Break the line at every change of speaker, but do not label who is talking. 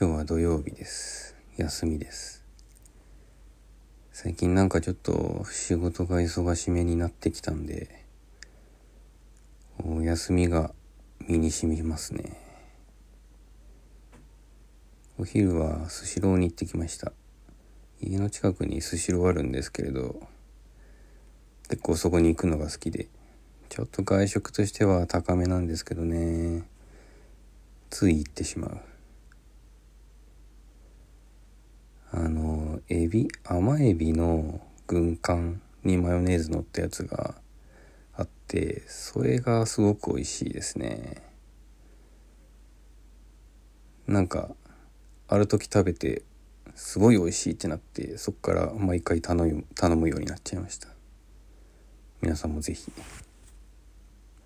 今日は土曜日です。休みです。最近なんかちょっと仕事が忙しめになってきたんでお休みが身に染みますね。お昼はスシローに行ってきました。家の近くにスシローあるんですけれど結構そこに行くのが好きでちょっと外食としては高めなんですけどね。つい行ってしまう。あのエビ甘エビの軍艦にマヨネーズ乗ったやつがあってそれがすごく美味しいですねなんかある時食べてすごい美味しいってなってそっから毎回頼む頼むようになっちゃいました皆さんも是非。